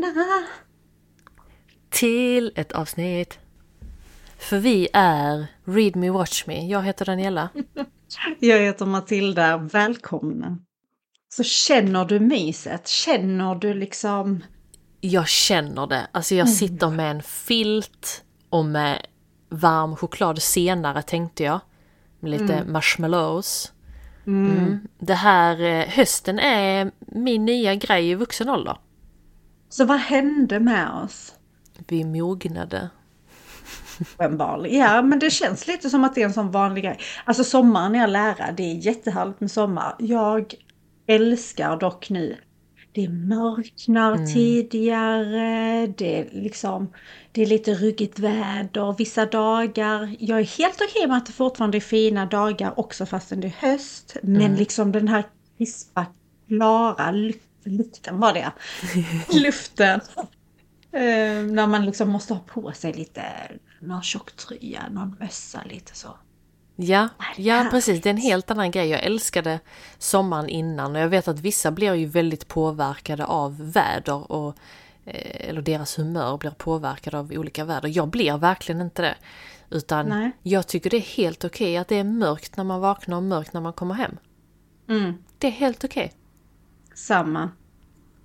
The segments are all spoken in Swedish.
Välkomna! Till ett avsnitt. För vi är Read Me Watch Me. Jag heter Daniela. Jag heter Matilda, välkomna! Så känner du myset? Känner du liksom... Jag känner det. Alltså jag sitter med en filt och med varm choklad senare tänkte jag. Med lite marshmallows. Mm. Det här eh, hösten är min nya grej i vuxen ålder. Så vad hände med oss? Vi mognade. Ja, men det känns lite som att det är en sån vanlig grej. Alltså sommaren är lära, det är jättehärligt med sommar. Jag älskar dock nu. Det mörknar tidigare, det är liksom, det är lite ruggigt väder vissa dagar. Jag är helt okej med att det fortfarande är fina dagar också fastän det är höst. Men liksom den här krispa, klara luft, luften var det. luften. Eh, när man liksom måste ha på sig lite, någon tjocktröja, någon mössa lite så. Ja, ja precis. Det är en helt annan grej. Jag älskade sommaren innan och jag vet att vissa blir ju väldigt påverkade av väder och eh, eller deras humör blir påverkade av olika väder. Jag blir verkligen inte det. Utan Nej. jag tycker det är helt okej att det är mörkt när man vaknar och mörkt när man kommer hem. Mm. Det är helt okej. Samma.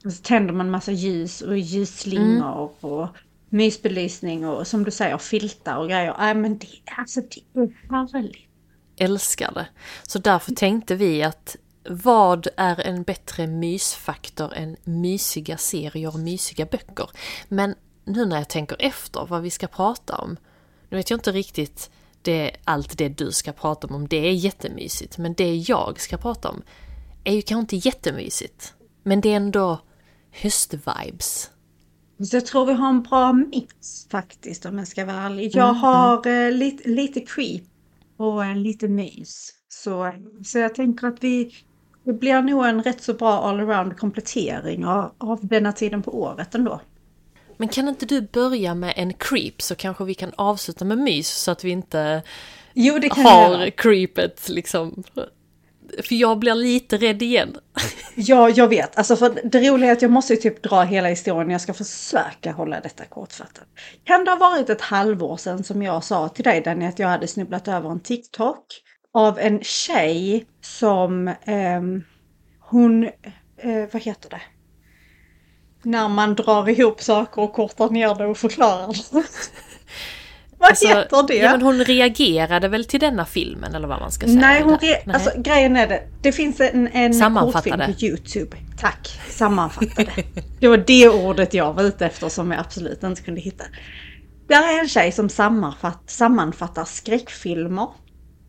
Och så tänder man massa ljus och ljusslingor och mysbelysning och som du säger filtar och grejer. Nej men det, alltså, det är härligt. Älskar det. Så därför tänkte vi att vad är en bättre mysfaktor än mysiga serier och mysiga böcker? Men nu när jag tänker efter vad vi ska prata om. Nu vet jag inte riktigt det, allt det du ska prata om, om det är jättemysigt. Men det jag ska prata om är ju kanske inte jättemysigt. Men det är ändå höstvibes. Så jag tror vi har en bra mix faktiskt om jag ska vara ärlig. Jag har eh, lite, lite creep och eh, lite mys. Så, så jag tänker att vi, det blir nog en rätt så bra allround komplettering av, av denna tiden på året ändå. Men kan inte du börja med en creep så kanske vi kan avsluta med mys så att vi inte Jo, det kan har creepet liksom. För jag blir lite rädd igen. Ja, jag vet. Alltså för det roliga är att jag måste ju typ dra hela historien. Jag ska försöka hålla detta kortfattat. Kan det ha varit ett halvår sedan som jag sa till dig Danny att jag hade snubblat över en TikTok av en tjej som eh, hon, eh, vad heter det? När man drar ihop saker och kortar ner det och förklarar det vad Alltså, heter det? Ja, men hon reagerade väl till denna filmen eller vad man ska säga. Nej, hon re- Nej. alltså grejen är det. Det finns en, en kortfilm på YouTube. Tack, sammanfattade. det var det ordet jag var ute efter som jag absolut inte kunde hitta. Där är en tjej som sammanfatt, sammanfattar skräckfilmer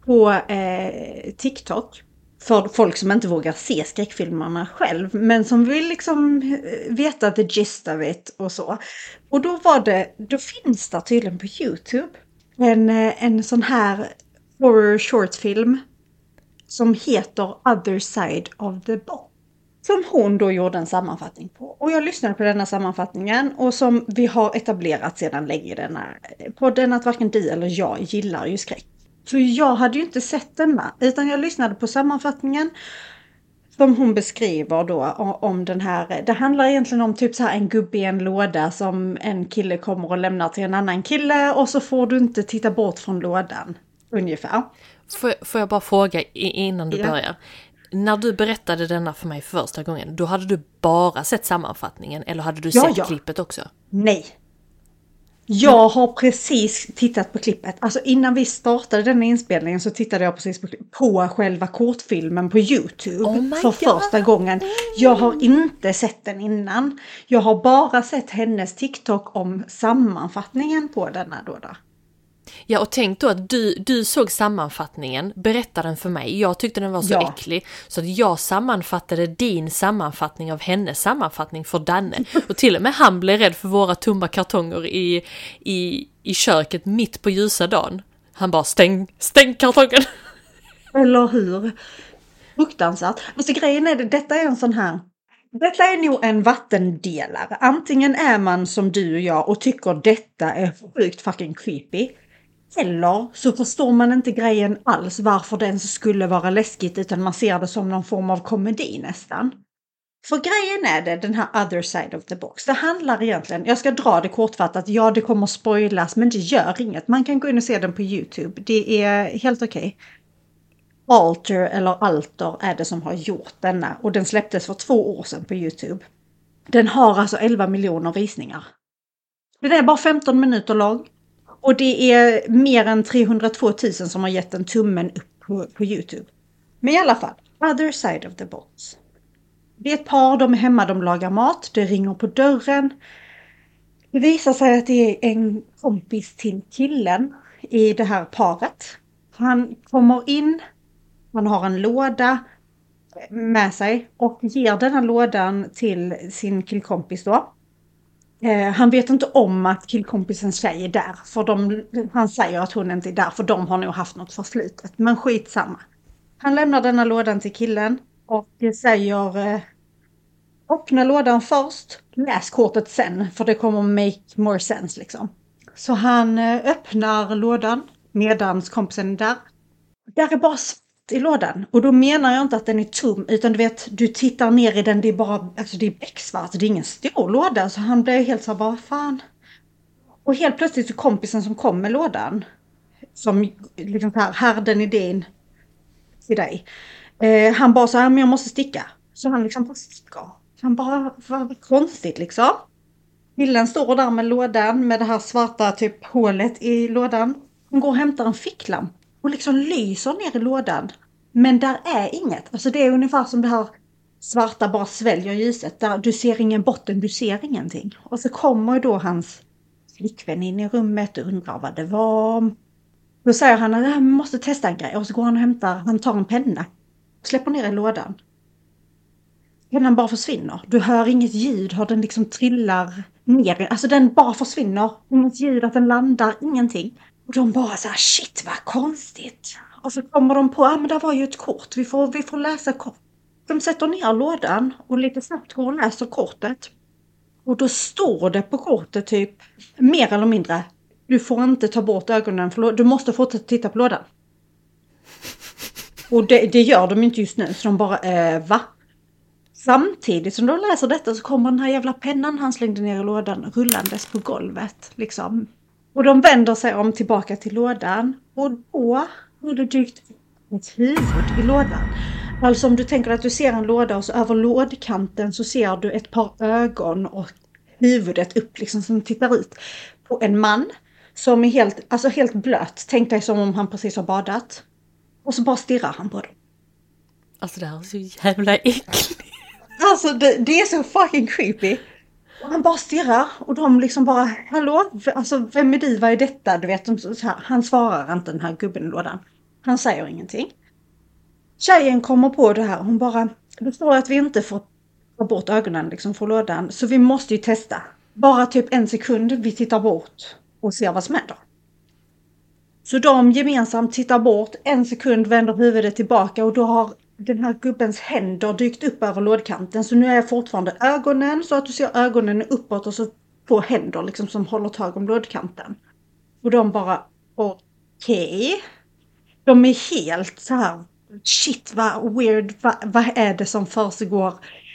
på eh, TikTok. För folk som inte vågar se skräckfilmerna själv, men som vill liksom eh, veta the gist of it och så. Och då var det, då finns det tydligen på YouTube en, eh, en sån här horror shortfilm som heter Other Side of the box. Som hon då gjorde en sammanfattning på. Och jag lyssnade på denna sammanfattningen och som vi har etablerat sedan länge i denna podden att varken du eller jag gillar ju skräck. Så jag hade ju inte sett denna utan jag lyssnade på sammanfattningen som hon beskriver då om den här. Det handlar egentligen om typ så här en gubbe i en låda som en kille kommer och lämnar till en annan kille och så får du inte titta bort från lådan. Ungefär. Får, jag- får jag bara fråga innan du Ja. börjar. När du berättade denna för mig första gången, då hade du bara sett sammanfattningen eller hade du Ja, sett ja. klippet också? Nej. Jag har precis tittat på klippet. Alltså innan vi startade den här inspelningen så tittade jag precis på, på själva kortfilmen på YouTube. Oh för God. första gången. Jag har inte sett den innan. Jag har bara sett hennes TikTok om sammanfattningen på denna då. då. Ja, och tänk då att du, du såg sammanfattningen, berättade den för mig. Jag tyckte den var så Ja. äcklig. Så att jag sammanfattade din sammanfattning av hennes sammanfattning för Danne. Och till och med han blev rädd för våra tomma kartonger i, i, i köket mitt på ljusa dagen. Han bara stäng, stäng kartongen! Eller hur? Fruktansvärt. Alltså grejen är det, detta är en sån här Detta är nog en vattendelare. Antingen är man som du och jag och tycker detta är sjukt fucking creepy. Eller så förstår man inte grejen alls varför den skulle vara läskigt utan man ser det som någon form av komedi nästan. För grejen är det, den här other side of the box. Det handlar egentligen, jag ska dra det kortfattat, ja det kommer spoilas men det gör inget. Man kan gå in och se den på YouTube. Det är helt okej. Okay. Alter eller Alter är det som har gjort denna och den släpptes för två år sedan på Youtube. Den har alltså 11 miljoner visningar. Den är bara 15 minuter lång och det är mer än 302 000 som har gett en tummen upp på, på Youtube. Men i alla fall, other side of the box. Det är ett par, de är hemma, de lagar mat, det ringer på dörren. Det visar sig att det är en kompis till killen i det här paret. Han kommer in han har en låda med sig och ger den här lådan till sin killkompis då. Eh, han vet inte om att killkompisens tjej är där, för de, han säger att hon inte är där, för de har nog haft något förflutet. Men skitsamma. Han lämnar denna lådan till killen och säger eh, öppna lådan först, läs kortet sen, för det kommer make more sense liksom. Så han eh, öppnar lådan medans kompisen är där. Där är bara i lådan. Och då menar jag inte att den är tom, utan du vet, du tittar ner i den, det är bara, alltså det är becksvart, det är ingen stor låda. Så han blev helt så här, vad fan. Och helt plötsligt så kompisen som kom med lådan, som liksom här, här den är din till dig. Eh, han bara så här, men jag måste sticka. Så han liksom bara sticker. Han bara, vad konstigt liksom. Killen står där med lådan med det här svarta typ hålet i lådan. Hon går och hämtar en ficklampa och liksom lyser ner i lådan. Men där är inget. Alltså det är ungefär som det här svarta bara sväljer ljuset. Där du ser ingen botten, du ser ingenting. Och så kommer då hans flickvän in i rummet och undrar vad det var. Då säger han att han måste testa en grej och så går han och hämtar, han tar en penna. Och släpper ner i lådan. Pennan bara försvinner. Du hör inget ljud, hör den liksom trillar ner. Alltså den bara försvinner. Inget ljud att den landar, ingenting. Och de bara så här, shit vad konstigt. Och så kommer de på, ja ah, men det var ju ett kort, vi får, vi får läsa kort. De sätter ner lådan och lite snabbt går och läser kortet. Och då står det på kortet typ, mer eller mindre, du får inte ta bort ögonen, för du måste fortsätta titta på lådan. Och det, det gör de inte just nu, så de bara, eh, va? Samtidigt som de läser detta så kommer den här jävla pennan han slängde ner i lådan rullandes på golvet. Liksom och de vänder sig om tillbaka till lådan och då har det dykt ett huvud i lådan. Alltså om du tänker att du ser en låda och så över lådkanten så ser du ett par ögon och huvudet upp liksom som tittar ut på en man som är helt, alltså helt blöt. Tänk dig som om han precis har badat. Och så bara stirrar han på det. Alltså det här är så jävla äckligt. Alltså det, det är så fucking creepy. Och han bara stirrar och de liksom bara, hallå, alltså vem är du, vad är detta? Du vet, de, så här, han svarar inte den här gubben i lådan. Han säger ingenting. Tjejen kommer på det här, hon bara, det står att vi inte får ta bort ögonen liksom från lådan, så vi måste ju testa. Bara typ en sekund, vi tittar bort och ser vad som händer. Så de gemensamt tittar bort, en sekund vänder huvudet tillbaka och då har den här gubbens händer dykt upp över lådkanten. Så nu är fortfarande ögonen så att du ser ögonen uppåt och så två händer liksom som håller tag om lådkanten. Och de bara okej. Okay. De är helt så här shit vad weird, vad, vad är det som försiggår?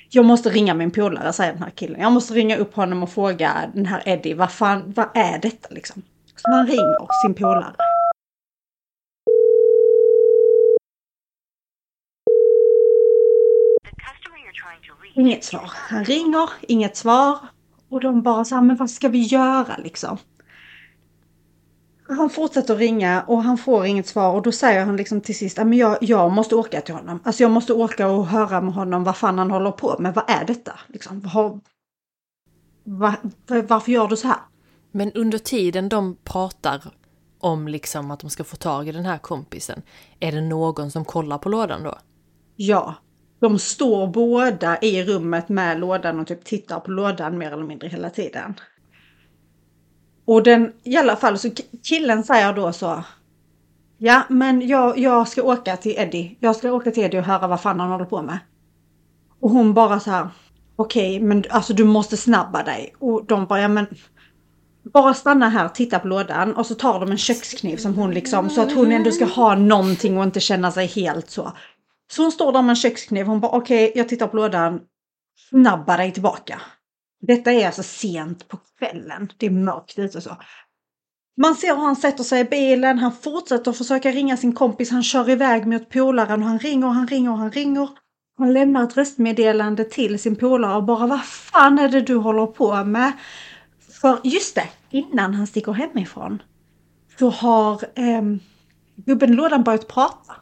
Jag måste ringa min polare, säger den här killen. Jag måste ringa upp honom och fråga den här Eddie, vad fan, vad är detta liksom? Så man ringer sin polare. Inget svar. Han ringer, inget svar. Och de bara så här, men vad ska vi göra liksom? Han fortsätter ringa och han får inget svar och då säger han liksom till sist, men jag, jag måste åka till honom. Alltså jag måste åka och höra med honom vad fan han håller på med. Vad är detta? Liksom, var, var, varför gör du så här? Men under tiden de pratar om liksom att de ska få tag i den här kompisen, är det någon som kollar på lådan då? Ja, de står båda i rummet med lådan och typ tittar på lådan mer eller mindre hela tiden. Och den, i alla fall så killen säger då så. Ja men jag, jag ska åka till Eddie. Jag ska åka till Eddie och höra vad fan han håller på med. Och hon bara så här. Okej okay, men alltså du måste snabba dig. Och de bara ja men. Bara stanna här, titta på lådan och så tar de en kökskniv som hon liksom så att hon ändå ska ha någonting och inte känna sig helt så. Så hon står där med en kökskniv. Hon bara okej, okay, jag tittar på lådan. snabba dig tillbaka. Detta är alltså sent på kvällen. Det är mörkt ute och så. Man ser hur han sätter sig i bilen, han fortsätter försöka ringa sin kompis, han kör iväg mot polaren och han ringer, han ringer, han ringer. Han lämnar ett röstmeddelande till sin polare och bara vad fan är det du håller på med? För just det, innan han sticker hemifrån så har eh, gubben i lådan börjat prata.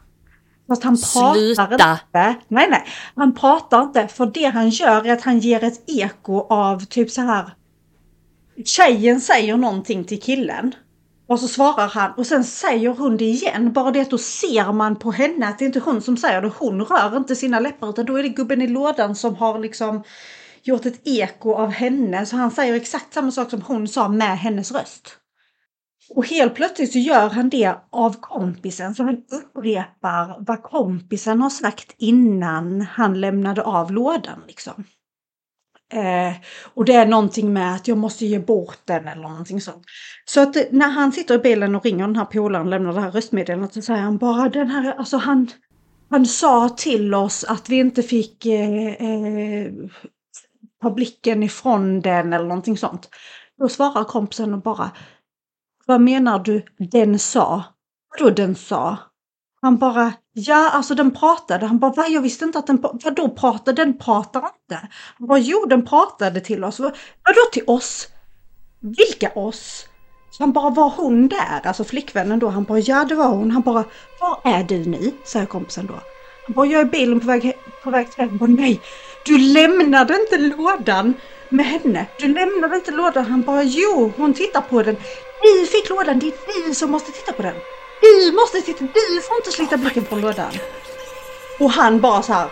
Fast han pratar Sluta. inte. Nej, nej. Han pratar inte. För det han gör är att han ger ett eko av typ så här. Tjejen säger någonting till killen. Och så svarar han och sen säger hon det igen. Bara det att då ser man på henne att det är inte hon som säger det. Hon rör inte sina läppar utan då är det gubben i lådan som har liksom gjort ett eko av henne. Så han säger exakt samma sak som hon sa med hennes röst. Och helt plötsligt så gör han det av kompisen. Så han upprepar vad kompisen har sagt innan han lämnade av lådan. Liksom. Eh, och det är någonting med att jag måste ge bort den eller någonting sånt. Så att eh, när han sitter i bilen och ringer den här polaren och lämnar det här röstmeddelandet så säger han bara den här, alltså han, han sa till oss att vi inte fick eh, eh, ta blicken ifrån den eller någonting sånt. Då svarar kompisen och bara vad menar du den sa? Vadå den sa? Han bara, ja alltså den pratade. Han bara, va? Jag visste inte att den, vadå pratade? Den pratar inte. Han bara, jo den pratade till oss. Vadå till oss? Vilka oss? Så han bara, var hon där? Alltså flickvännen då. Han bara, ja det var hon. Han bara, var är du nu? Säger kompisen då. Han bara, jag är i bilen på väg, på väg till Han bara, nej, du lämnade inte lådan med henne. Du lämnade inte lådan. Han bara, jo, hon tittar på den. Vi fick lådan, det är vi som måste titta på den. Vi måste titta, vi får inte slita blicken från lådan. Och han bara så här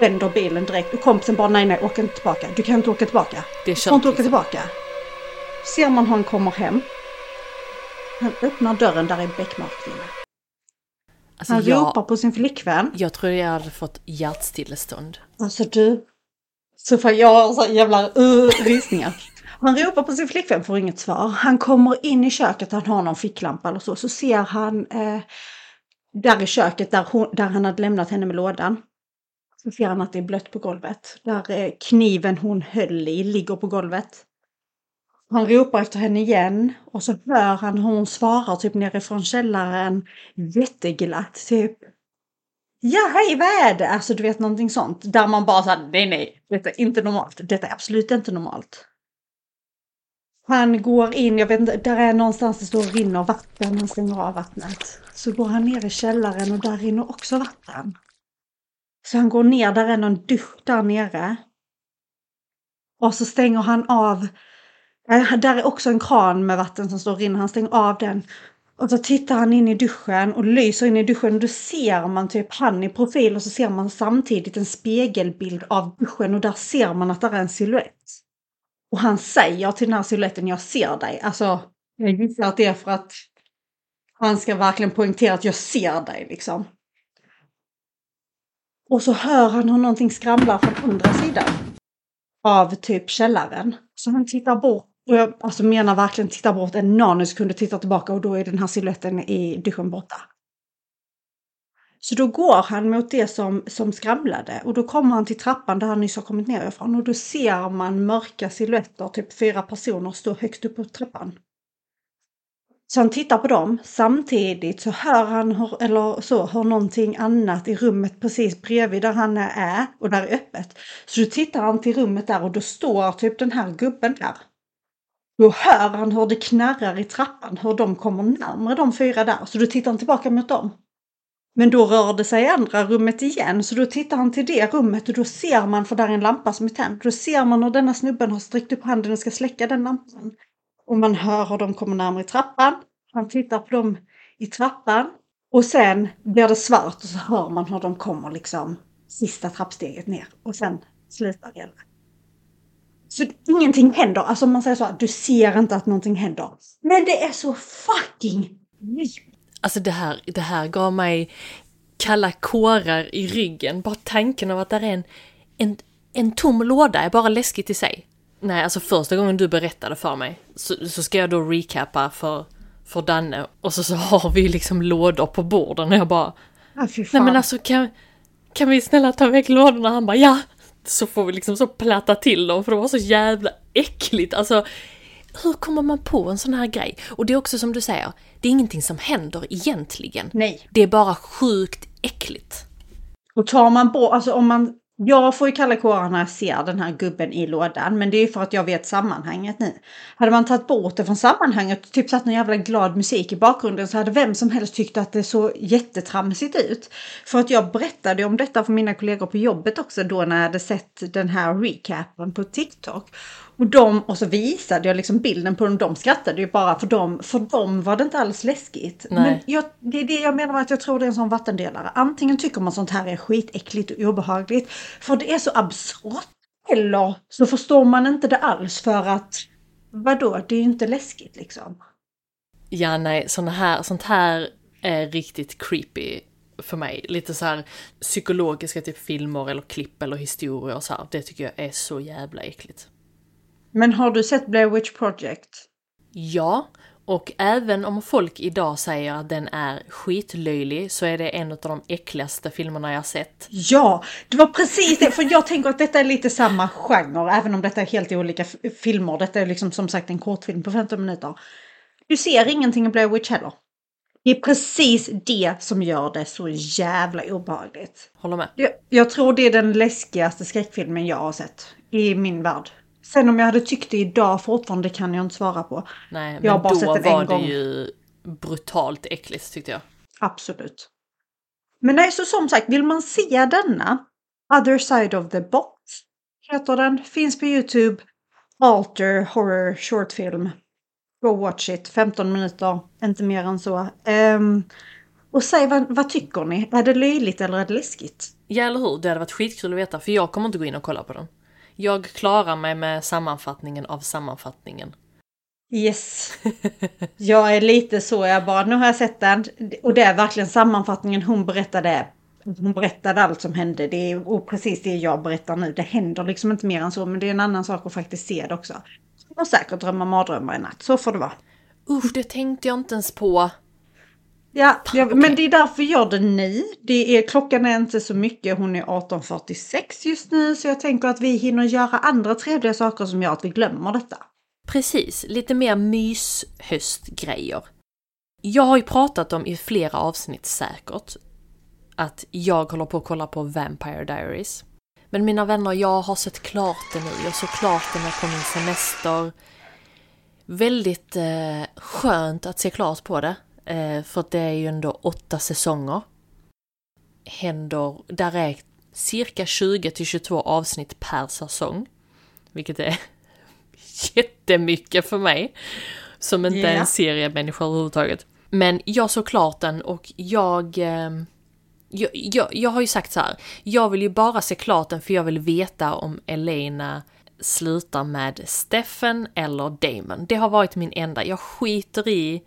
vänder bilen direkt och kompisen bara nej nej åka inte tillbaka. Du kan inte åka tillbaka. Det är Du får inte åka tillbaka. Ser man hur han kommer hem. Han öppnar dörren, där är beckmörkt inne. Alltså, Han ropar jag, på sin flickvän. jag tror jag hade fått hjärtstillestånd. Alltså du. Så får jag så jävla uh, rysningar. Han ropar på sin flickvän, får inget svar. Han kommer in i köket, han har någon ficklampa eller så. Så ser han eh, där i köket där, hon, där han hade lämnat henne med lådan. Så ser han att det är blött på golvet. Där eh, kniven hon höll i ligger på golvet. Han ropar efter henne igen och så hör han hur hon svarar typ nerifrån källaren jätteglatt typ Ja, hej, vad är det? Alltså du vet någonting sånt. Där man bara såhär, nej, nej, detta är inte normalt. Detta är absolut inte normalt. Han går in, jag vet inte, där är någonstans det står och rinner vatten, han stänger av vattnet. Så går han ner i källaren och där rinner också vatten. Så han går ner, där är någon dusch där nere. Och så stänger han av, eh, där är också en kran med vatten som står och rinner, han stänger av den. Och så tittar han in i duschen och lyser in i duschen och då ser man typ han i profil och så ser man samtidigt en spegelbild av duschen och där ser man att det är en siluett. Och han säger till den här siluetten, jag ser dig. Alltså, jag gissar att det är för att han ska verkligen poängtera att jag ser dig liksom. Och så hör han hur någonting skramlar från andra sidan. Av typ källaren. Så han tittar bort. Och jag alltså menar verkligen tittar bort en nanosekund och tittar tillbaka och då är den här siluetten i duschen borta. Så då går han mot det som, som skramlade och då kommer han till trappan där han nyss har kommit ner ifrån och då ser man mörka silhuetter, typ fyra personer stå högst upp på trappan. Så han tittar på dem. Samtidigt så hör han, hur, eller så, hör någonting annat i rummet precis bredvid där han är och där är öppet. Så då tittar han till rummet där och då står typ den här gubben där. Då hör han hur det knarrar i trappan, hur de kommer närmare de fyra där. Så då tittar han tillbaka mot dem. Men då rör det sig i andra rummet igen, så då tittar han till det rummet och då ser man, för där är en lampa som är tänd, då ser man hur denna snubben har sträckt upp handen och ska släcka den lampan. Och man hör hur de kommer närmare i trappan. Han tittar på dem i trappan. Och sen blir det svart och så hör man hur de kommer liksom sista trappsteget ner. Och sen slutar det. Så ingenting händer. Alltså om man säger så här, du ser inte att någonting händer. Men det är så fucking Alltså det här, det här gav mig kalla kårar i ryggen. Bara tanken av att det är en, en, en tom låda är bara läskigt i sig. Nej, alltså första gången du berättade för mig så, så ska jag då recappa för, för Danne och så, så har vi liksom lådor på borden och jag bara fy Nej men alltså kan, kan vi snälla ta väck lådorna? Han bara ja! så får vi liksom så platta till dem för det var så jävla äckligt. Alltså, hur kommer man på en sån här grej? Och det är också som du säger, det är ingenting som händer egentligen. Nej. Det är bara sjukt äckligt. Och tar man bort, alltså om man jag får ju kalla kårar när jag ser den här gubben i lådan, men det är ju för att jag vet sammanhanget nu. Hade man tagit bort det från sammanhanget och typ satt någon jävla glad musik i bakgrunden så hade vem som helst tyckt att det såg jättetramsigt ut. För att jag berättade om detta för mina kollegor på jobbet också då när jag hade sett den här recapen på TikTok. Och, de, och så visade jag liksom bilden på dem, de skrattade ju bara för dem, för dem var det inte alls läskigt. Nej. Men jag, det är det jag menar med att jag tror det är en sån vattendelare. Antingen tycker man sånt här är skitäckligt och obehagligt för det är så absurt. Eller så förstår man inte det alls för att vadå, det är ju inte läskigt liksom. Ja, nej, såna här, sånt här är riktigt creepy för mig. Lite så här psykologiska typ filmer eller klipp eller historier och så här. Det tycker jag är så jävla äckligt. Men har du sett Blair Witch Project? Ja, och även om folk idag säger att den är skitlöjlig så är det en av de äckligaste filmerna jag sett. Ja, det var precis det. För jag tänker att detta är lite samma genre, även om detta är helt olika filmer. Detta är liksom som sagt en kortfilm på 15 minuter. Du ser ingenting i Blair Witch heller. Det är precis det som gör det så jävla obehagligt. Håller med. Jag, jag tror det är den läskigaste skräckfilmen jag har sett i min värld. Sen om jag hade tyckt det idag fortfarande kan jag inte svara på. Nej, Jag men bara då sett var det gång. ju brutalt äckligt tyckte jag. Absolut. Men nej, så som sagt, vill man se denna, Other Side of the Box heter den, finns på Youtube, Alter Horror Short Film. Go watch it, 15 minuter, inte mer än så. Ehm, och säg vad, vad tycker ni? Är det löjligt eller är det läskigt? Ja, eller hur? Det hade varit skitkul att veta, för jag kommer inte gå in och kolla på den. Jag klarar mig med sammanfattningen av sammanfattningen. Yes. Jag är lite så, jag bara, nu har jag sett den. Och det är verkligen sammanfattningen hon berättade. Hon berättade allt som hände. Det är och precis det jag berättar nu. Det händer liksom inte mer än så, men det är en annan sak att faktiskt se det också. Och säkert drömma mardrömmar i natt, så får det vara. Usch, det tänkte jag inte ens på. Ja, ja okej. men det är därför jag gör det nu. Det är, klockan är inte så mycket, hon är 18.46 just nu, så jag tänker att vi hinner göra andra trevliga saker som gör att vi glömmer detta. Precis, lite mer myshöstgrejer. Jag har ju pratat om i flera avsnitt säkert att jag håller på att kolla på Vampire Diaries. Men mina vänner, jag har sett klart det nu. Jag såg klart det när kom min semester. Väldigt eh, skönt att se klart på det. Eh, för att det är ju ändå åtta säsonger. Händer, där är cirka 20 till 22 avsnitt per säsong. Vilket är jättemycket för mig. Som inte är Ja. en seriemänniska överhuvudtaget. Men jag såg klart den och jag... Eh, jag, jag, jag har ju sagt så här. Jag vill ju bara se klart den för jag vill veta om Elena slutar med Steffen eller Damon. Det har varit min enda. Jag skiter i...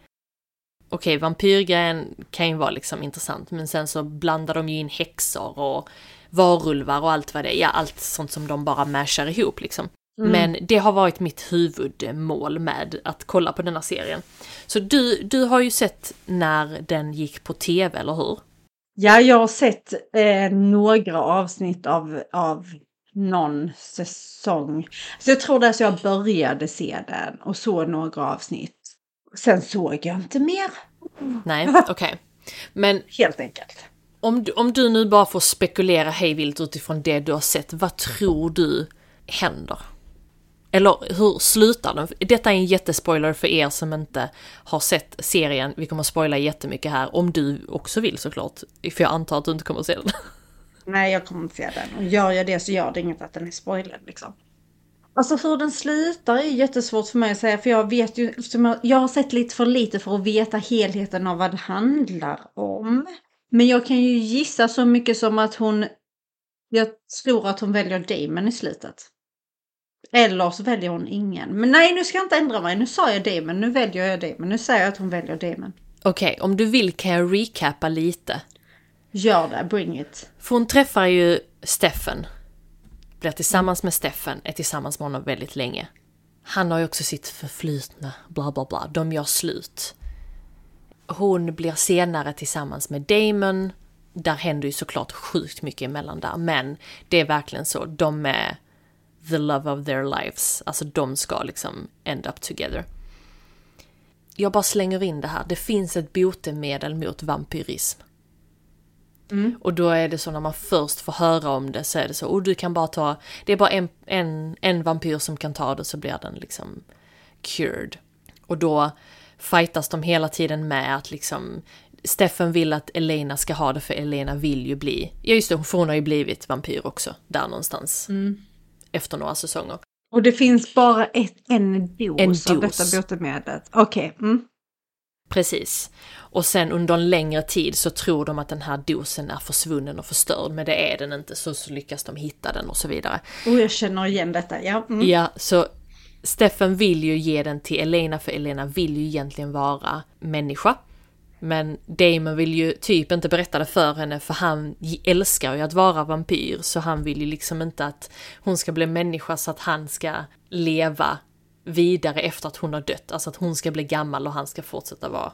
Okej, vampyrgrejen kan ju vara liksom intressant, men sen så blandar de ju in häxor och varulvar och allt vad det är. Ja, allt sånt som de bara mashar ihop liksom. Men det har varit mitt huvudmål med att kolla på denna serien. Så du, du har ju sett när den gick på tv, eller hur? Ja, jag har sett eh, några avsnitt av, av någon säsong. Så jag tror det är så jag började se den och såg några avsnitt. Sen såg jag inte mer, Nej, okej. Men helt enkelt. om du, om du nu bara får spekulera hejvilt utifrån det du har sett, vad tror du händer? Eller hur slutar den? Detta är en jättespoiler för er som inte har sett serien. Vi kommer spoila jättemycket här, om du också vill såklart. För jag antar att du inte kommer att se den. Nej, jag kommer inte se den. Och gör jag det så gör det inget att den är spoilad liksom. Alltså hur den slutar är jättesvårt för mig att säga för jag vet ju, jag, har sett lite för lite för att veta helheten av vad det handlar om. Men jag kan ju gissa så mycket som att hon, jag tror att hon väljer Damon i slutet. Eller så väljer hon ingen. Men nej, nu ska jag inte ändra mig. Nu sa jag Damon, nu väljer jag Damon. Nu säger jag att hon väljer Damon. Okej, om du vill kan jag recapa lite. Gör det, bring it. För hon träffar ju Steffen. Blir tillsammans med Steffen, är tillsammans med honom väldigt länge. Han har ju också sitt förflutna, bla bla bla. De gör slut. Hon blir senare tillsammans med Damon. där händer ju såklart sjukt mycket emellan där, men det är verkligen så, de är the love of their lives, alltså de ska liksom end up together. Jag bara slänger in det här, det finns ett botemedel mot vampyrism. Mm. Och då är det så när man först får höra om det så är det så, och du kan bara ta, det är bara en, en, en vampyr som kan ta det så blir den liksom cured. Och då fightas de hela tiden med att liksom Steffen vill att Elena ska ha det för Elena vill ju bli, ja just det, för hon har ju blivit vampyr också, där någonstans. Mm. Efter några säsonger. Och det finns bara ett, en dos, En av dos. detta botemedlet. Okej. Mm. Precis. Och sen under en längre tid så tror de att den här dosen är försvunnen och förstörd, men det är den inte, så, så lyckas de hitta den och så vidare. Och jag känner igen detta. Ja. Mm. Ja, så Steffen vill ju ge den till Elena för Elena vill ju egentligen vara människa. Men Damon vill ju typ inte berätta det för henne för han älskar ju att vara vampyr så han vill ju liksom inte att hon ska bli människa så att han ska leva vidare efter att hon har dött. Alltså att hon ska bli gammal och han ska fortsätta vara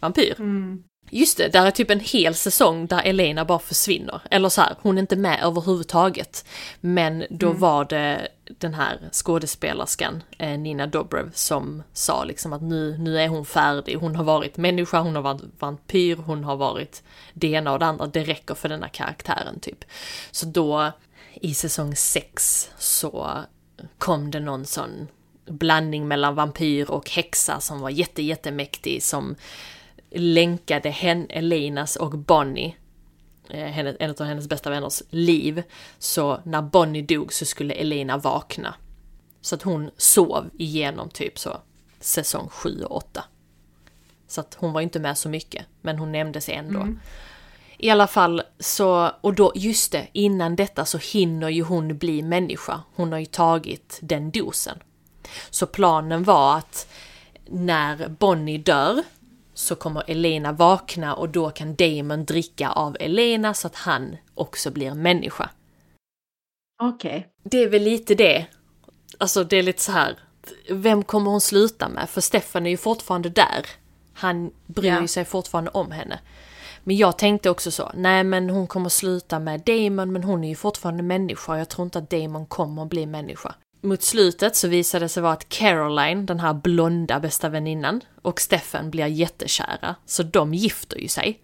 vampyr. Mm. Just det, där är typ en hel säsong där Elena bara försvinner. Eller så här, hon är inte med överhuvudtaget. Men då var det den här skådespelerskan, eh, Nina Dobrev, som sa liksom att nu, nu är hon färdig. Hon har varit människa, hon har varit vampyr, hon har varit det ena och det andra. Det räcker för denna karaktären typ. Så då, i säsong 6, så kom det någon sån blandning mellan vampyr och häxa som var jätte, jättemäktig som länkade hen, Elenas och Bonnie, eh, en av hennes bästa vänners liv. Så när Bonnie dog så skulle Elena vakna. Så att hon sov igenom typ så säsong 7 och 8. Så att hon var inte med så mycket, men hon nämndes ändå. I alla fall så, och då, just det, innan detta så hinner ju hon bli människa. Hon har ju tagit den dosen. Så planen var att när Bonnie dör så kommer Elena vakna och då kan Damon dricka av Elena så att han också blir människa. Okej. Det är väl lite det. Alltså det är lite så här. Vem kommer hon sluta med? För Stefan är ju fortfarande där. Han bryr Ja. sig fortfarande om henne. Men jag tänkte också så, nej men hon kommer sluta med Damon men hon är ju fortfarande människa jag tror inte att Damon kommer att bli människa. Mot slutet så visade det sig vara att Caroline, den här blonda bästa väninnan, och Stefan blir jättekära. Så de gifter ju sig.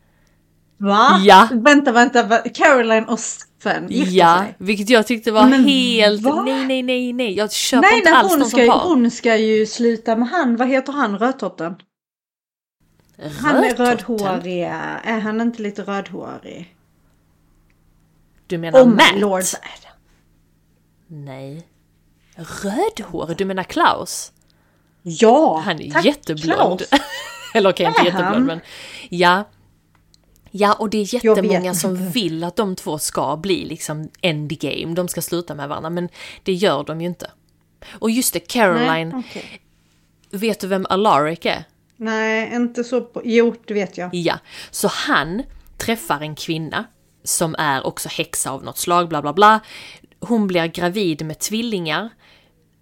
Va? Ja. Vänta, vänta, va? Caroline och Sven gifter ja, sig? vilket jag tyckte var Men helt... va? Nej, nej, nej, nej. Jag köper Nej, inte nej alls hon, ska, som ju- par. hon ska ju sluta med han, vad heter han, rödtotten? Han är rödhårig, är han inte lite rödhårig? Du menar Om Matt? Lord Adam. Nej. Rödhårig? Du menar Klaus? Ja, Han är tack, jätteblond. Eller okej, inte Är jätteblond men... Ja. Ja, och det är jättemånga som inte. vill att de två ska bli liksom endgame. De ska sluta med varandra, men det gör de ju inte. Och just det, Caroline. Nej, okej. Vet du vem Alaric är? Nej, inte så på... Jo, det vet jag. Ja, så han träffar en kvinna som är också häxa av något slag, bla bla bla. Hon blir gravid med tvillingar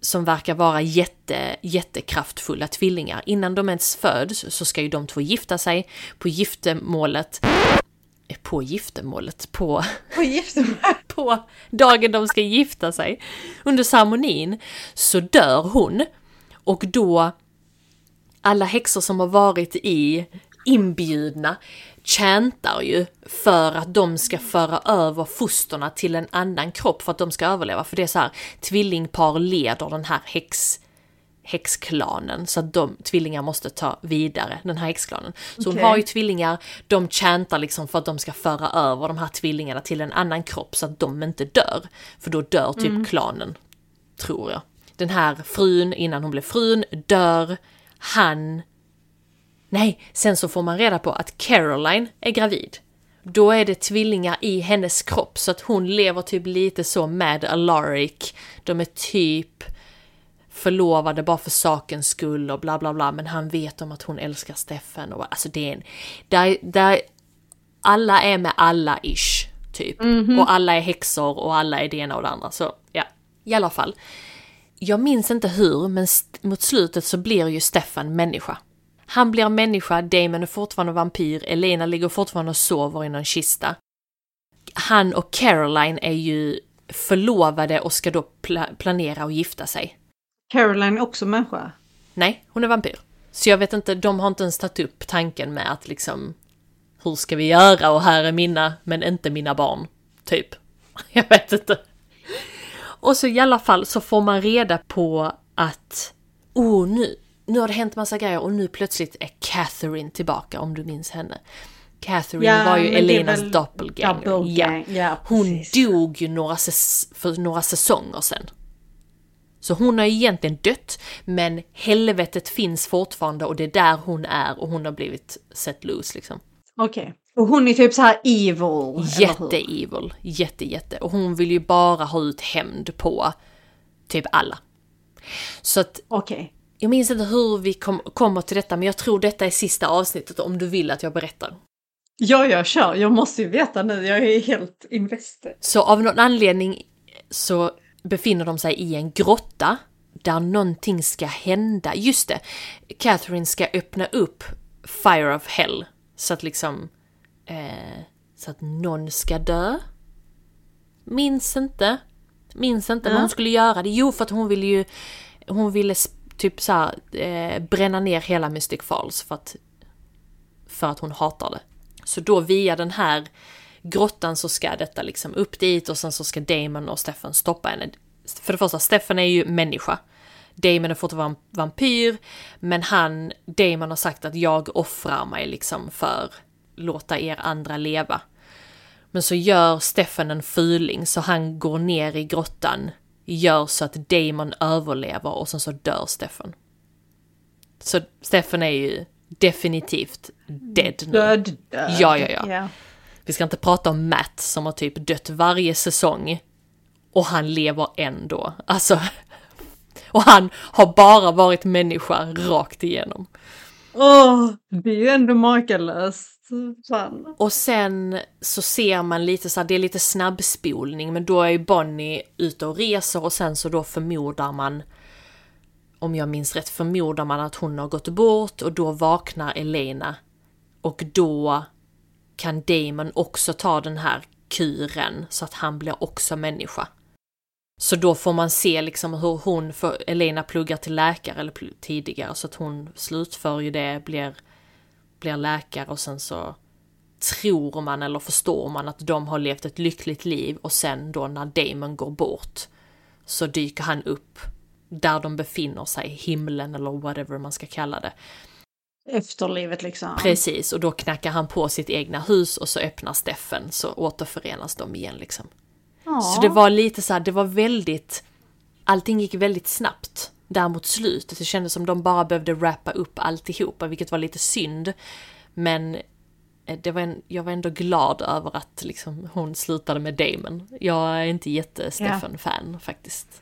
som verkar vara jätte, jättekraftfulla tvillingar. Innan de ens föds så ska ju de två gifta sig. På giftermålet, eh, på giftermålet, på, Och gifte mig. på dagen de ska gifta sig, under ceremonin, så dör hon. Och då, alla häxor som har varit i inbjudna chantar ju för att de ska föra över fosterna till en annan kropp för att de ska överleva. För det är så här, tvillingpar leder den här häx, häxklanen så att de tvillingar måste ta vidare den här häxklanen. Så Okej. hon har ju tvillingar, de chantar liksom för att de ska föra över de här tvillingarna till en annan kropp så att de inte dör. För då dör typ klanen, tror jag. Den här frun, innan hon blev frun, dör. Han... Nej, sen så får man reda på att Caroline är gravid. Då är det tvillingar i hennes kropp så att hon lever typ lite så med Alaric. De är typ förlovade bara för sakens skull och bla bla bla men han vet om att hon älskar Steffen och alltså det är en... Där, där alla är med alla ish, typ. Och alla är häxor och alla är det ena och det andra så ja, i alla fall. Jag minns inte hur, men mot slutet så blir ju Stefan människa. Han blir människa, Damon är fortfarande vampyr, Elena ligger fortfarande och sover i någon kista. han och Caroline är ju förlovade och ska då pla planera att gifta sig. Caroline är också människa? Nej, hon är vampyr. Så jag vet inte, de har inte ens tagit upp tanken med att liksom hur ska vi göra och här är mina, men inte mina barn. Typ. Jag vet inte. Och så i alla fall så får man reda på att oh nu, nu har det hänt massa grejer och nu plötsligt är Catherine tillbaka om du minns henne. Catherine Ja, var ju Elenas väl doppelganger. doppelgang- ja, Hon dog ju några för några säsonger sedan. Så hon har egentligen dött, men helvetet finns fortfarande och det är där hon är och hon har blivit set loose liksom. Okej. Och hon är typ så här evil? Jätte-evil, jätte, jätte. Och hon vill ju bara ha ut hämnd på typ alla. Så att Okej. Jag minns inte hur vi kom, kommer till detta, men jag tror detta är sista avsnittet om du vill att jag berättar. Ja, jag kör. Jag måste ju veta nu. Jag är helt invested. Så av någon anledning så befinner de sig i en grotta där någonting ska hända. Just det! Catherine ska öppna upp Fire of Hell så att liksom... Eh, så att någon ska dö. Minns inte. Minns inte Ja. men hon skulle göra det. Jo, för att hon ville ju... Hon ville typ så här, eh, bränna ner hela Mystic Falls för att... För att hon hatar det. Så då via den här grottan så ska detta liksom upp dit och sen så ska Damon och Steffen stoppa henne. För det första, Steffen är ju människa. Damon är fortfarande vampyr, men han, Damon har sagt att jag offrar mig liksom för låta er andra leva. Men så gör Steffen en fuling så han går ner i grottan, gör så att Damon överlever och sen så dör Stefan. Så Stefan är ju definitivt dead nu. Död, död. Ja, ja, ja. ja. Vi ska inte prata om Matt som har typ dött varje säsong och han lever ändå. Alltså, och han har bara varit människa rakt igenom. Åh, det är ju ändå makalöst. Fan. Och sen så ser man lite så här, det är lite snabbspolning, men då är ju Bonnie ute och reser och sen så då förmodar man, om jag minns rätt, förmodar man att hon har gått bort och då vaknar Elena. Och då kan Damon också ta den här kuren så att han blir också människa. Så då får man se liksom hur hon, för Elena pluggar till läkare eller pl- tidigare så att hon slutför ju det, blir, blir läkare och sen så tror man eller förstår man att de har levt ett lyckligt liv och sen då när Damon går bort så dyker han upp där de befinner sig, himlen eller whatever man ska kalla det. Efterlivet liksom. Precis, och då knackar han på sitt egna hus och så öppnar Steffen så återförenas de igen liksom. Ja. Så det var lite så här, det var väldigt, allting gick väldigt snabbt där mot slutet. Det kändes som de bara behövde wrappa upp alltihopa, vilket var lite synd. Men eh, det var en, jag var ändå glad över att liksom, hon slutade med Damon. Jag är inte jätte-Stefan-fan faktiskt.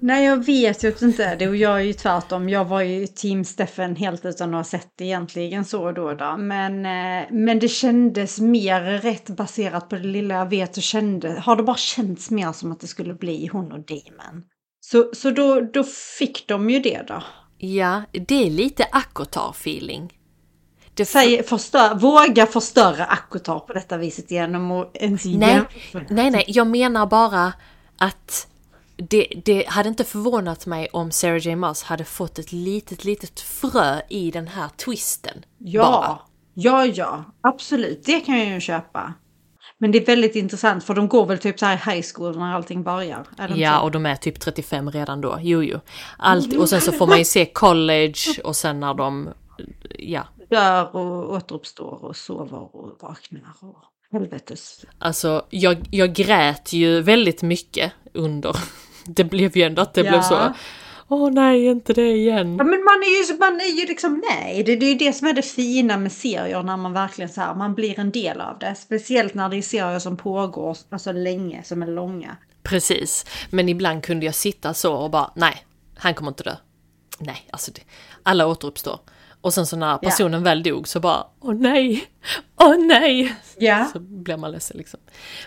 Nej, jag vet ju inte det och jag är ju tvärtom. Jag var ju team Steffen helt utan att ha sett det egentligen så då. då. Men, eh, men det kändes mer rätt baserat på det lilla jag vet och kände. Har det bara känts mer som att det skulle bli hon och Damon. Så, så då, då fick de ju det då. Ja, det är lite Akotar-feeling. Det Säg, förstör, våga förstöra Akotar på detta viset genom att ens Nej, nej, nej, jag menar bara att det, det hade inte förvånat mig om Sarah J. Maas hade fått ett litet, litet frö i den här twisten. Ja, Bara. ja, ja, absolut. Det kan jag ju köpa. Men det är väldigt intressant för de går väl typ så här i high school när allting börjar? Ja, och de är typ 35 redan då. Jo, jo. Allt, och sen så får man ju se college och sen när de, ja. Dör och återuppstår och sover och vaknar och helvetes. Alltså, jag, jag grät ju väldigt mycket under. Det blev ju ändå att det Ja. blev så. Åh nej, inte det igen. Ja, men man är ju, man är ju liksom nej. Det, det är ju det som är det fina med serier när man verkligen så här, man blir en del av det. Speciellt när det är serier som pågår alltså länge, som är långa. Precis. Men ibland kunde jag sitta så och bara, nej, han kommer inte dö. Nej, alltså det, alla återuppstår. Och sen så när personen väl dog så bara, åh nej, åh nej. Ja. Så blir man ledsen liksom.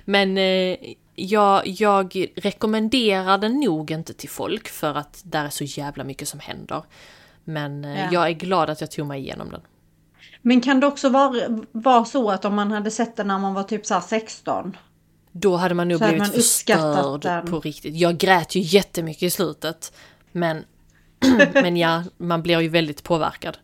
Men eh, jag, jag rekommenderar den nog inte till folk för att där är så jävla mycket som händer. Men eh, Ja. jag är glad att jag tog mig igenom den. Men kan det också vara, vara så att om man hade sett det när man var typ så här 16 Då hade man nog blivit man förstörd den. på riktigt. Jag grät ju jättemycket i slutet. Men, men ja, man blir ju väldigt påverkad.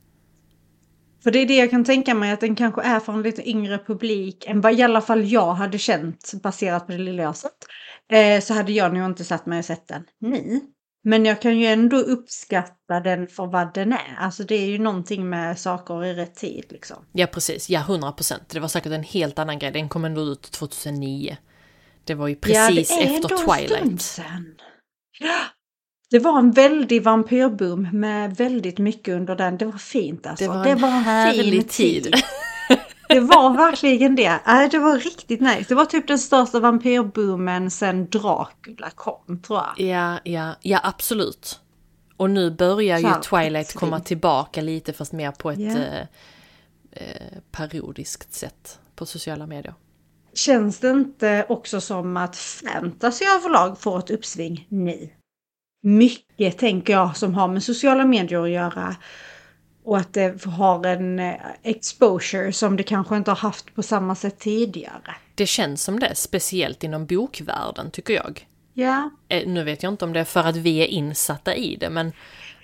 För det är det jag kan tänka mig att den kanske är för en lite yngre publik än vad i alla fall jag hade känt baserat på det lilla jag sett. Eh, så hade jag nog inte satt mig och sett den nu. Men jag kan ju ändå uppskatta den för vad den är. Alltså det är ju någonting med saker i rätt tid liksom. Ja precis, ja 100 procent. Det var säkert en helt annan grej. Den kom ändå ut 2009. Det var ju precis ja, det är efter ändå en Twilight. stund sedan. Det var en väldig vampyrboom med väldigt mycket under den. Det var fint alltså. Det var en härlig tid. Det var verkligen det. Det var riktigt nice. Det var typ den största vampyrboomen sedan Dracula kom tror jag. Ja, ja, ja absolut. Och nu börjar ju Twilight komma tillbaka lite fast mer på ett Ja. eh, periodiskt sätt på sociala medier. Känns det inte också som att fantasy överlag får ett uppsving nu? Mycket tänker jag som har med sociala medier att göra. Och att det har en eh, exposure som det kanske inte har haft på samma sätt tidigare. Det känns som det, speciellt inom bokvärlden tycker jag. Ja, Eh, nu vet jag inte om det är för att vi är insatta i det, men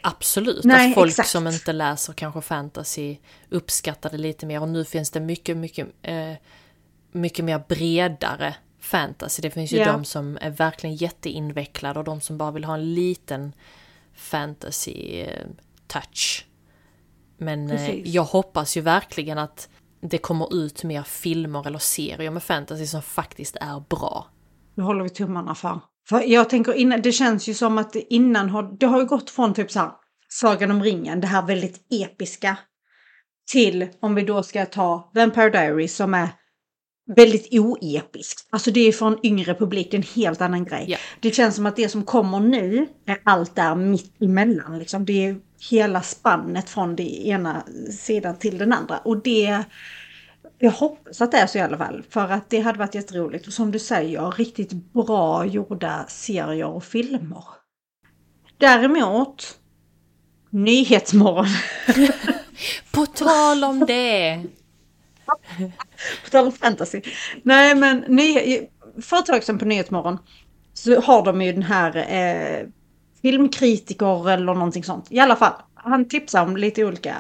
absolut Nej, att folk exakt. som inte läser kanske fantasy uppskattar det lite mer. Och nu finns det mycket, mycket, eh, mycket mer bredare fantasy. Det finns ju Ja. de som är verkligen jätteinvecklade och de som bara vill ha en liten fantasy eh, touch. Men eh, Precis. jag hoppas ju verkligen att det kommer ut mer filmer eller serier med fantasy som faktiskt är bra. det håller vi tummarna för. För jag tänker innan, det känns ju som att innan har, det har ju gått från typ så här Sagan om ringen, det här väldigt episka. Till, om vi då ska ta Vampire Diaries som är väldigt oepiskt. Alltså det är för en yngre publik, det är en helt annan grej. Ja. Det känns som att det som kommer nu är allt där mitt emellan. Liksom. Det är hela spannet från det ena sidan till den andra. Och det... Jag hoppas att det är så i alla fall. För att det hade varit jätteroligt. Och som du säger, riktigt bra gjorda serier och filmer. Däremot, Nyhetsmorgon. På tal om det! På tal om fantasy. Nej men ny, tag sedan på Nyhetsmorgon så har de ju den här eh, filmkritiker eller någonting sånt. I alla fall, han tipsar om lite olika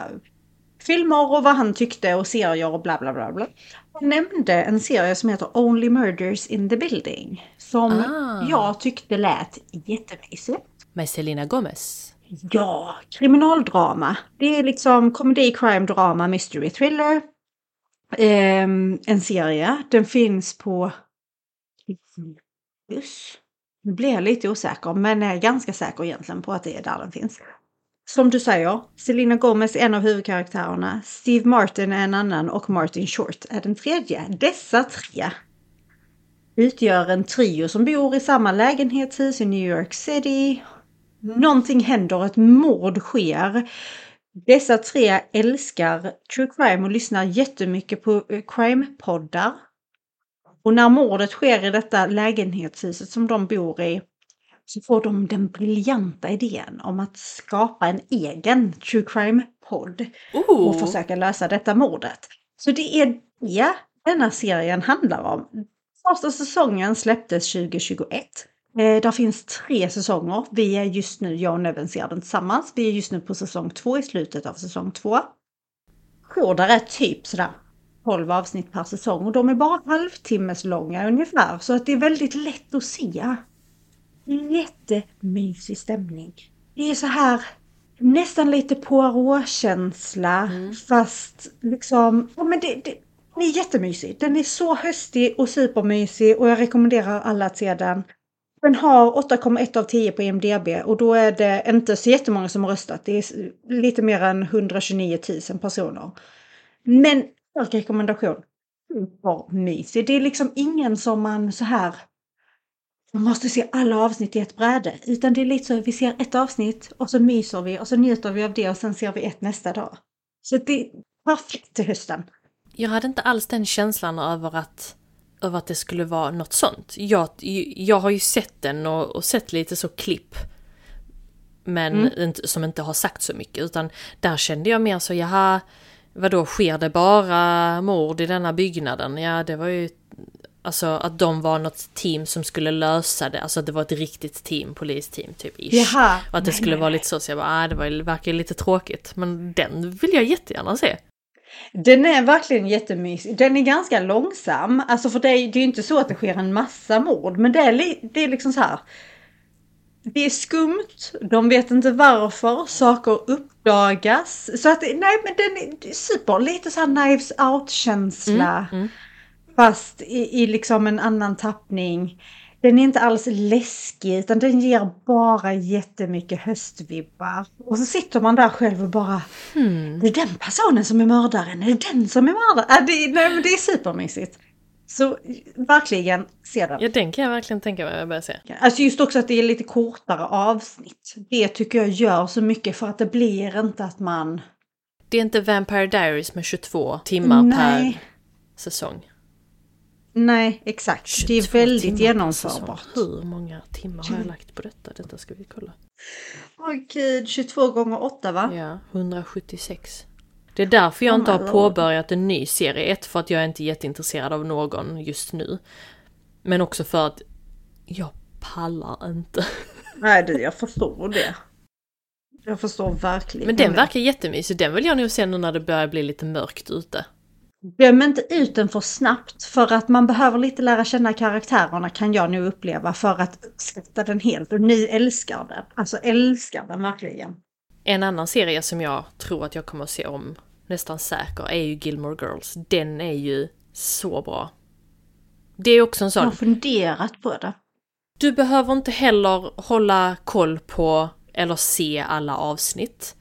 filmer och vad han tyckte och serier och bla bla bla. bla. Han nämnde en serie som heter Only Murders in the Building. Som Ah. jag tyckte lät jättemysigt. Med Selena Gomez. Ja, kriminaldrama. Det är liksom komedi, crime, drama, mystery, thriller. Ehm, en serie. Den finns på Plus. Nu blir jag lite osäker, men jag är ganska säker egentligen på att det är där den finns. Som du säger, Selena Gomez är en av huvudkaraktärerna, Steve Martin är en annan och Martin Short är den tredje. Dessa tre utgör en trio som bor i samma lägenhetshus i New York City. Någonting händer, ett mord sker. Dessa tre älskar true crime och lyssnar jättemycket på eh, crime-poddar. Och när mordet sker i detta lägenhetshuset som de bor i så får de den briljanta idén om att skapa en egen true crime-podd och försöka lösa detta mordet. Så det är det denna serien handlar om. Första säsongen släpptes 2021. Eh, där finns tre säsonger. Vi är just nu, jag och Neven ser den tillsammans. Vi är just nu på säsong två i slutet av säsong två. där är typ sådär 12 avsnitt per säsong och de är bara halvtimmes långa ungefär. Så att det är väldigt lätt att se. Jättemysig stämning. Det är så här nästan lite Poirot-känsla fast liksom, ja men det, det, den är jättemysig. Den är så höstig och supermysig och jag rekommenderar alla att se den. Den har 8,1 av 10 på IMDB och då är det inte så jättemånga som har röstat. Det är lite mer än 129 000 personer. Men stark rekommendation. Supermysig. Det är liksom ingen som man så här man måste se alla avsnitt i ett bräde. Utan det är lite så att vi ser ett avsnitt och så myser vi och så njuter vi av det och sen ser vi ett nästa dag. Så det är perfekt till hösten. Jag hade inte alls den känslan över att, över att det skulle vara något sånt. Jag, jag har ju sett den och, och sett lite så klipp. Men Mm. inte, som inte har sagt så mycket. Utan där kände jag mer så, jaha, vadå, sker det bara mord i denna byggnaden? Ja, det var ju Alltså att de var något team som skulle lösa det, alltså att det var ett riktigt team, polisteam typ ish. Jaha. Och att det Nej, skulle nej, vara nej. lite så, så jag bara, ah, det var, verkar lite tråkigt. Men den vill jag jättegärna se. Den är verkligen jättemysig. Den är ganska långsam. Alltså för det är, det är ju inte så att det sker en massa mord. Men det är, li, det är liksom så här. Det är skumt. De vet inte varför. Saker uppdagas. Så att nej men den är super. Lite så här Knives out känsla. Mm, mm. Fast i, i liksom en annan tappning. Den är inte alls läskig utan den ger bara jättemycket höstvibbar. Och så sitter man där själv och bara Hmm. det är den personen som är mördaren, är det den som är mördaren? Äh, det, nej men det är supermysigt. Så verkligen, se den. Ja, den kan jag verkligen tänka mig att börja se. Alltså just också att det är lite kortare avsnitt. Det tycker jag gör så mycket för att det blir inte att man... Det är inte Vampire Diaries med 22 timmar Nej. per säsong. Nej, exakt. Det är 22 väldigt genomförbart. Hur många timmar har jag lagt på detta? Detta ska vi kolla. Åh gud, 22 gånger 8 va? Ja, 176. Det är därför jag Oh inte har påbörjat en ny serie. Ett, för att jag är inte jätteintresserad av någon just nu. Men också för att jag pallar inte. Nej, du, jag förstår det. Jag förstår verkligen Men den verkar jättemysig. Den vill jag nog se nu när det börjar bli lite mörkt ute. Döm inte ut den för snabbt för att man behöver lite lära känna karaktärerna kan jag nu uppleva för att uppskatta den helt. Och ni älskar den. Alltså älskar den verkligen. En annan serie som jag tror att jag kommer att se om nästan säker är ju Gilmore Girls. Den är ju så bra. Det är också en Jag sån, har funderat på det. du behöver inte heller hålla koll på eller se alla avsnitt.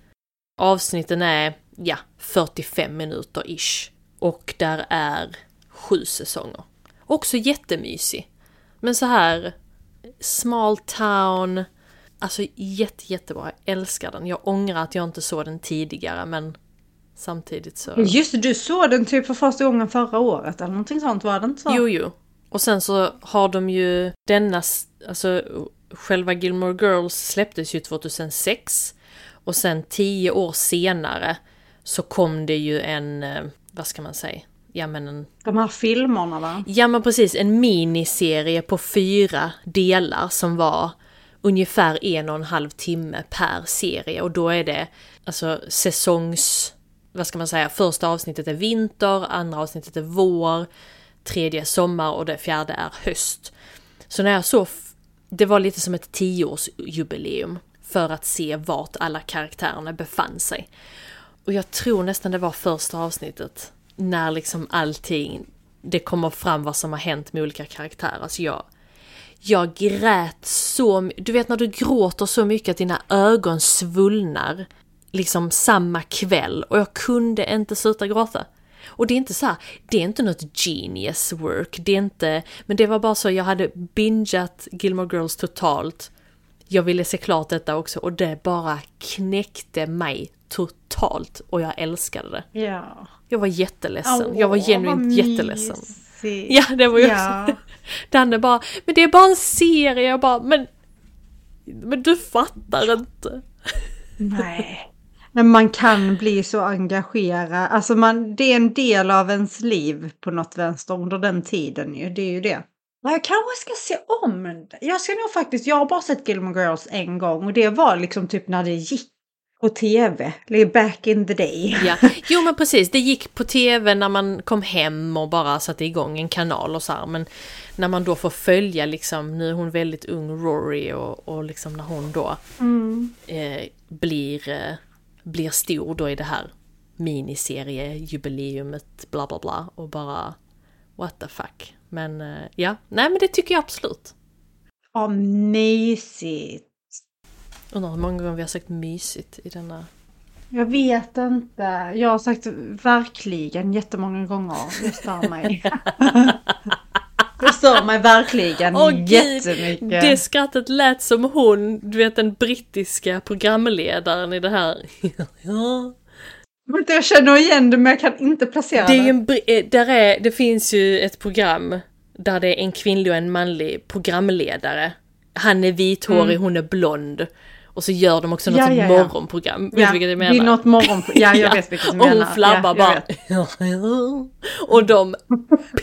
Avsnitten är, ja, 45 minuter ish. Och där är sju säsonger. Också jättemysig. Men så här, small town, alltså jätte, jättebra. Jag älskar den. Jag ångrar att jag inte såg den tidigare men samtidigt så... Just det, du såg den typ för första gången förra året eller någonting sånt var det inte så? Jo, jo. Och sen så har de ju denna, alltså själva Gilmore Girls släpptes ju 2006. Och sen tio år senare så kom det ju en, eh, vad ska man säga? Ja men en, De här filmerna va? ja men precis, en miniserie på fyra delar som var ungefär en och en halv timme per serie. Och då är det alltså säsongs, vad ska man säga, första avsnittet är vinter, andra avsnittet är vår, tredje sommar och det fjärde är höst. Så när jag såg, det var lite som ett tioårsjubileum för att se vart alla karaktärerna befann sig. Och jag tror nästan det var första avsnittet när liksom allting, det kommer fram vad som har hänt med olika karaktärer. Alltså jag, jag grät så Du vet när du gråter så mycket att dina ögon svullnar liksom samma kväll och jag kunde inte sluta gråta. Och det är inte så här, det är inte något genius work, det är inte, men det var bara så jag hade bingeat Gilmore Girls totalt. Jag ville se klart detta också och det bara knäckte mig totalt och jag älskade det. Ja. Jag var jätteledsen, jag var genuint vad jätteledsen. mysigt. Ja, det var ju Ja. Danne bara, men det är bara en serie, jag bara, men... Men du fattar inte. Nej. Men man kan bli så engagerad. Alltså man, det är en del av ens liv på något vänster under den tiden ju. Det är ju det. Ja, Jag kanske ska se om det. Jag ska nog faktiskt, jag har bara sett Gilmore Girls en gång och det var liksom typ när det gick på tv. Back in the day. Ja, jo men precis, det gick på tv när man kom hem och bara satte igång en kanal och så här, men när man då får följa liksom, nu är hon väldigt ung, Rory, och, och liksom när hon då Mm. eh, blir, eh, blir stor då i det här miniserie-jubileumet, bla bla bla, och bara what the fuck. Men eh, ja, nej men det tycker jag absolut. Ja, mysigt. Undrar hur många gånger vi har sagt mysigt i denna... Jag vet inte. Jag har sagt verkligen jättemånga gånger. Det stör mig. det stör mig verkligen gud, jättemycket. Det skrattet lät som hon, du vet den brittiska programledaren i det här. ja. Men Jag känner igen det men jag kan inte placera Det, är en, eh, där är, det finns ju ett program där det är en kvinnlig och en manlig programledare. Han är vithårig, hon är blond. Och så gör de också något Ja, ja, ja. morgonprogram. Vet Ja, du vilket jag det är menar? något morgon... Ja, jag Ja. vet vilket du Och menar. hon flabbar bara. Och de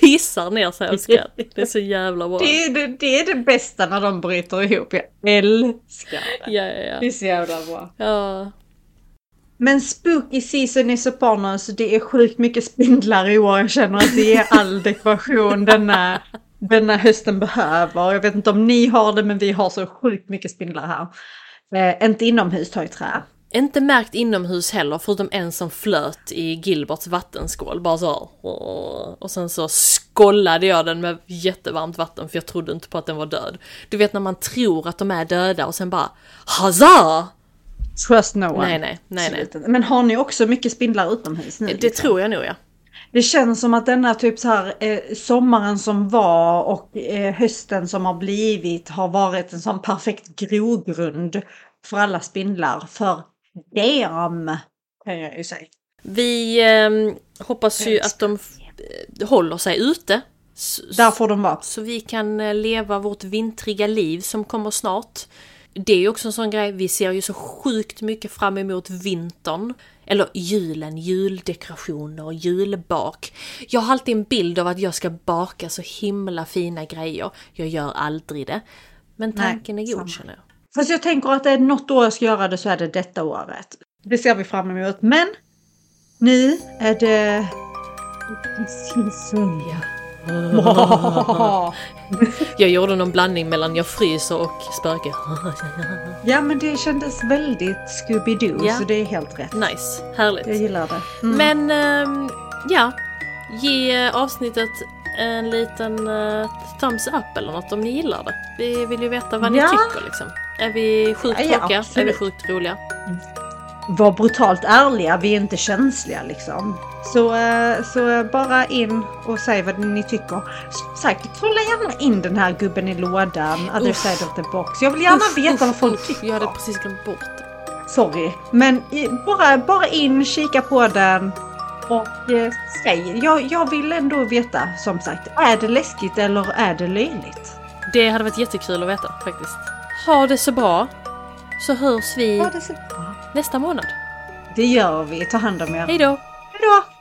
pissar ner sig av skratt. Det är så jävla bra. Det är det, det är det bästa när de bryter ihop. Jag älskar det. Ja, ja, Det är så jävla bra. ja. Men spooky season i Sopranos, det är sjukt mycket spindlar i år. Jag känner att det är all dekoration denna, denna hösten behöver. Jag vet inte om ni har det, men vi har så sjukt mycket spindlar här. Eh, inte inomhus, ta i trä. Inte märkt inomhus heller, förutom en som flöt i Gilberts vattenskål. Bara så. Och sen så skollade jag den med jättevarmt vatten för jag trodde inte på att den var död. Du vet när man tror att de är döda och sen bara Hazza! Trust no one. Nej, nej, nej, nej. Men har ni också mycket spindlar utomhus nu? Det liksom? tror jag nog ja. Det känns som att denna typ så här eh, sommaren som var och eh, hösten som har blivit har varit en sån perfekt grogrund för alla spindlar. För damn! Kan jag ju säga. Vi eh, hoppas ju att de eh, håller sig ute. Där får de vara. Så vi kan eh, leva vårt vintriga liv som kommer snart. Det är ju också en sån grej, vi ser ju så sjukt mycket fram emot vintern. Eller julen, juldekorationer och julbak. Jag har alltid en bild av att jag ska baka så himla fina grejer. Jag gör aldrig det. Men Nej, tanken är god känner jag. Fast jag tänker att det är något år jag ska göra det så är det detta året. Det ser vi fram emot. Men nu är det... Season. Jag gjorde någon blandning mellan jag fryser och spöke. Ja men det kändes väldigt Scooby-Doo Ja. så det är helt rätt. nice, härligt. Jag gillar det. Mm. Men ehm, ja, ge eh, avsnittet en liten uh, thumbs up eller något om ni gillar det. Vi vill ju veta vad ni Ja. tycker liksom. Är vi sjukt Ja, tråkiga? Är vi sjukt roliga? var brutalt ärliga, vi är inte känsliga liksom. Så, eh, så eh, bara in och säg vad ni tycker. Som sagt, kolla gärna in den här gubben i lådan, other Uff. side of the box. Jag vill gärna Uff, veta uff, vad folk tycker. Jag hade precis glömt bort det. Sorry, men i- bara, bara in, kika på den och eh, säg. Jag, jag vill ändå veta, som sagt, är det läskigt eller är det löjligt? Det hade varit jättekul att veta faktiskt. Ha det så bra. Så hörs vi nästa månad. Det gör vi, ta hand om er. Hej då! Hej då!